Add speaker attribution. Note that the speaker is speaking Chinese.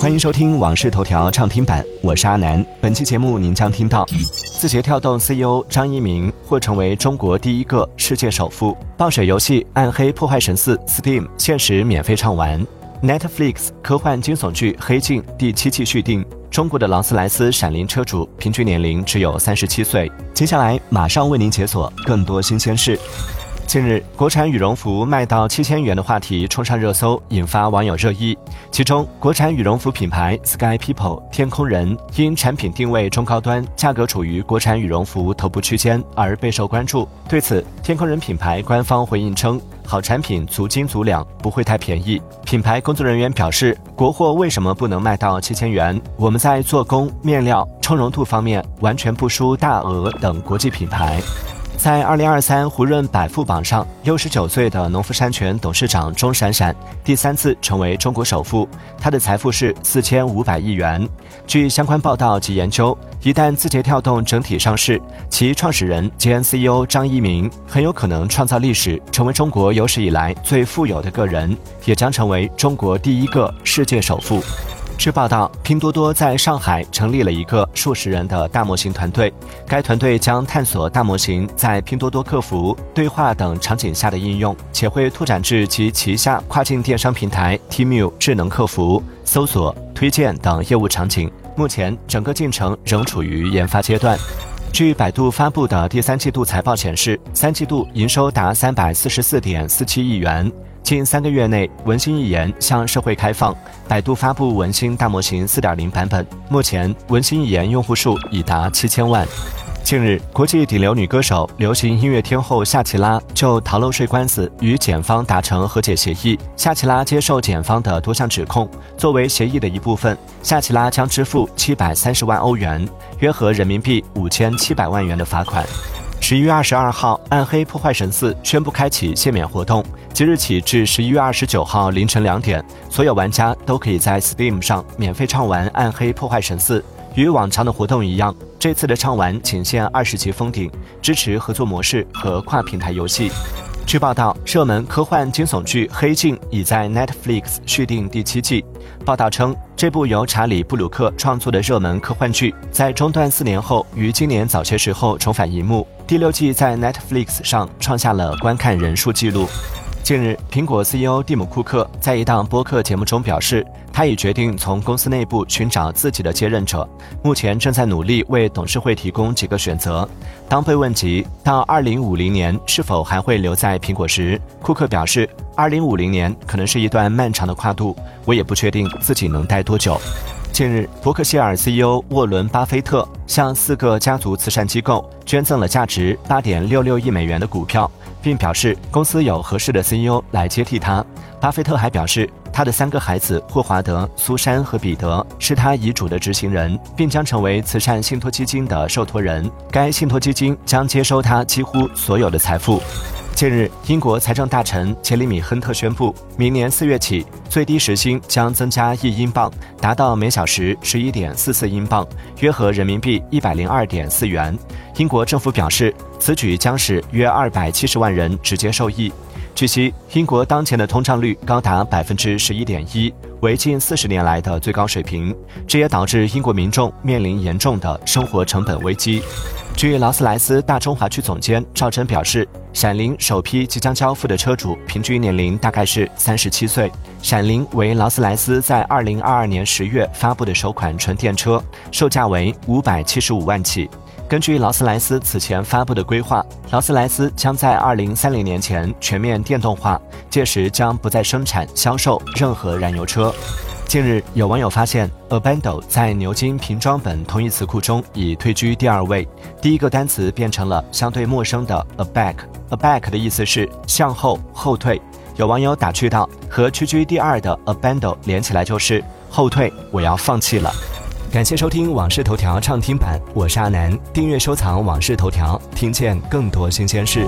Speaker 1: 欢迎收听《往事头条》畅听版，我是阿南。本期节目您将听到：字节跳动 CEO 张一鸣或成为中国第一个世界首富；暴雪游戏《暗黑破坏神四》Steam 限时免费畅玩；Netflix 科幻惊悚剧《黑镜》第七季续订；中国的劳斯莱斯闪灵车主平均年龄只有三十七岁。接下来马上为您解锁更多新鲜事。近日，国产羽绒服卖到七千元的话题冲上热搜，引发网友热议。其中，国产羽绒服品牌 Sky People 天空人因产品定位中高端，价格处于国产羽绒服头部区间而备受关注。对此，天空人品牌官方回应称：“好产品足斤足两，不会太便宜。”品牌工作人员表示：“国货为什么不能卖到七千元？我们在做工、面料、充绒度方面完全不输大鹅等国际品牌。”在二零二三胡润百富榜上，六十九岁的农夫山泉董事长钟闪闪第三次成为中国首富，他的财富是四千五百亿元。据相关报道及研究，一旦字节跳动整体上市，其创始人兼 CEO 张一鸣很有可能创造历史，成为中国有史以来最富有的个人，也将成为中国第一个世界首富。据报道，拼多多在上海成立了一个数十人的大模型团队。该团队将探索大模型在拼多多客服、对话等场景下的应用，且会拓展至其旗下跨境电商平台 Tmall 智能客服、搜索、推荐等业务场景。目前，整个进程仍处于研发阶段。据百度发布的第三季度财报显示，三季度营收达三百四十四点四七亿元。近三个月内，文心一言向社会开放，百度发布文心大模型4.0版本。目前，文心一言用户数已达七千万。近日，国际顶流女歌手、流行音乐天后夏奇拉就逃漏税官司与检方达成和解协议。夏奇拉接受检方的多项指控，作为协议的一部分，夏奇拉将支付七百三十万欧元（约合人民币五千七百万元）的罚款。十一月二十二号，《暗黑破坏神四》宣布开启限免活动，即日起至十一月二十九号凌晨两点，所有玩家都可以在 Steam 上免费畅玩《暗黑破坏神四》。与往常的活动一样，这次的畅玩仅限二十级封顶，支持合作模式和跨平台游戏。据报道，热门科幻惊悚剧《黑镜》已在 Netflix 续订第七季。报道称，这部由查理·布鲁克创作的热门科幻剧，在中断四年后，于今年早些时候重返荧幕。第六季在 Netflix 上创下了观看人数纪录。近日，苹果 CEO 蒂姆·库克在一档播客节目中表示，他已决定从公司内部寻找自己的接任者，目前正在努力为董事会提供几个选择。当被问及到2050年是否还会留在苹果时，库克表示，2050年可能是一段漫长的跨度，我也不确定自己能待多久。近日，伯克希尔 CEO 沃伦·巴菲特向四个家族慈善机构捐赠了价值8.66亿美元的股票。并表示公司有合适的 CEO 来接替他。巴菲特还表示，他的三个孩子霍华德、苏珊和彼得是他遗嘱的执行人，并将成为慈善信托基金的受托人。该信托基金将接收他几乎所有的财富。近日，英国财政大臣杰里米·亨特宣布，明年四月起，最低时薪将增加一英镑，达到每小时十一点四四英镑，约合人民币一百零二点四元。英国政府表示，此举将使约二百七十万人直接受益。据悉，英国当前的通胀率高达百分之十一点一，为近四十年来的最高水平，这也导致英国民众面临严重的生活成本危机。据劳斯莱斯大中华区总监赵真表示，闪灵首批即将交付的车主平均年龄大概是三十七岁。闪灵为劳斯莱斯在二零二二年十月发布的首款纯电车，售价为五百七十五万起。根据劳斯莱斯此前发布的规划，劳斯莱斯将在二零三零年前全面电动化，届时将不再生产销售任何燃油车。近日，有网友发现，abandon 在牛津瓶装本同义词库中已退居第二位，第一个单词变成了相对陌生的 aback。aback 的意思是向后、后退。有网友打趣道：“和屈居第二的 abandon 连起来就是后退，我要放弃了。”感谢收听《往事头条》畅听版，我是阿南。订阅收藏《往事头条》，听见更多新鲜事。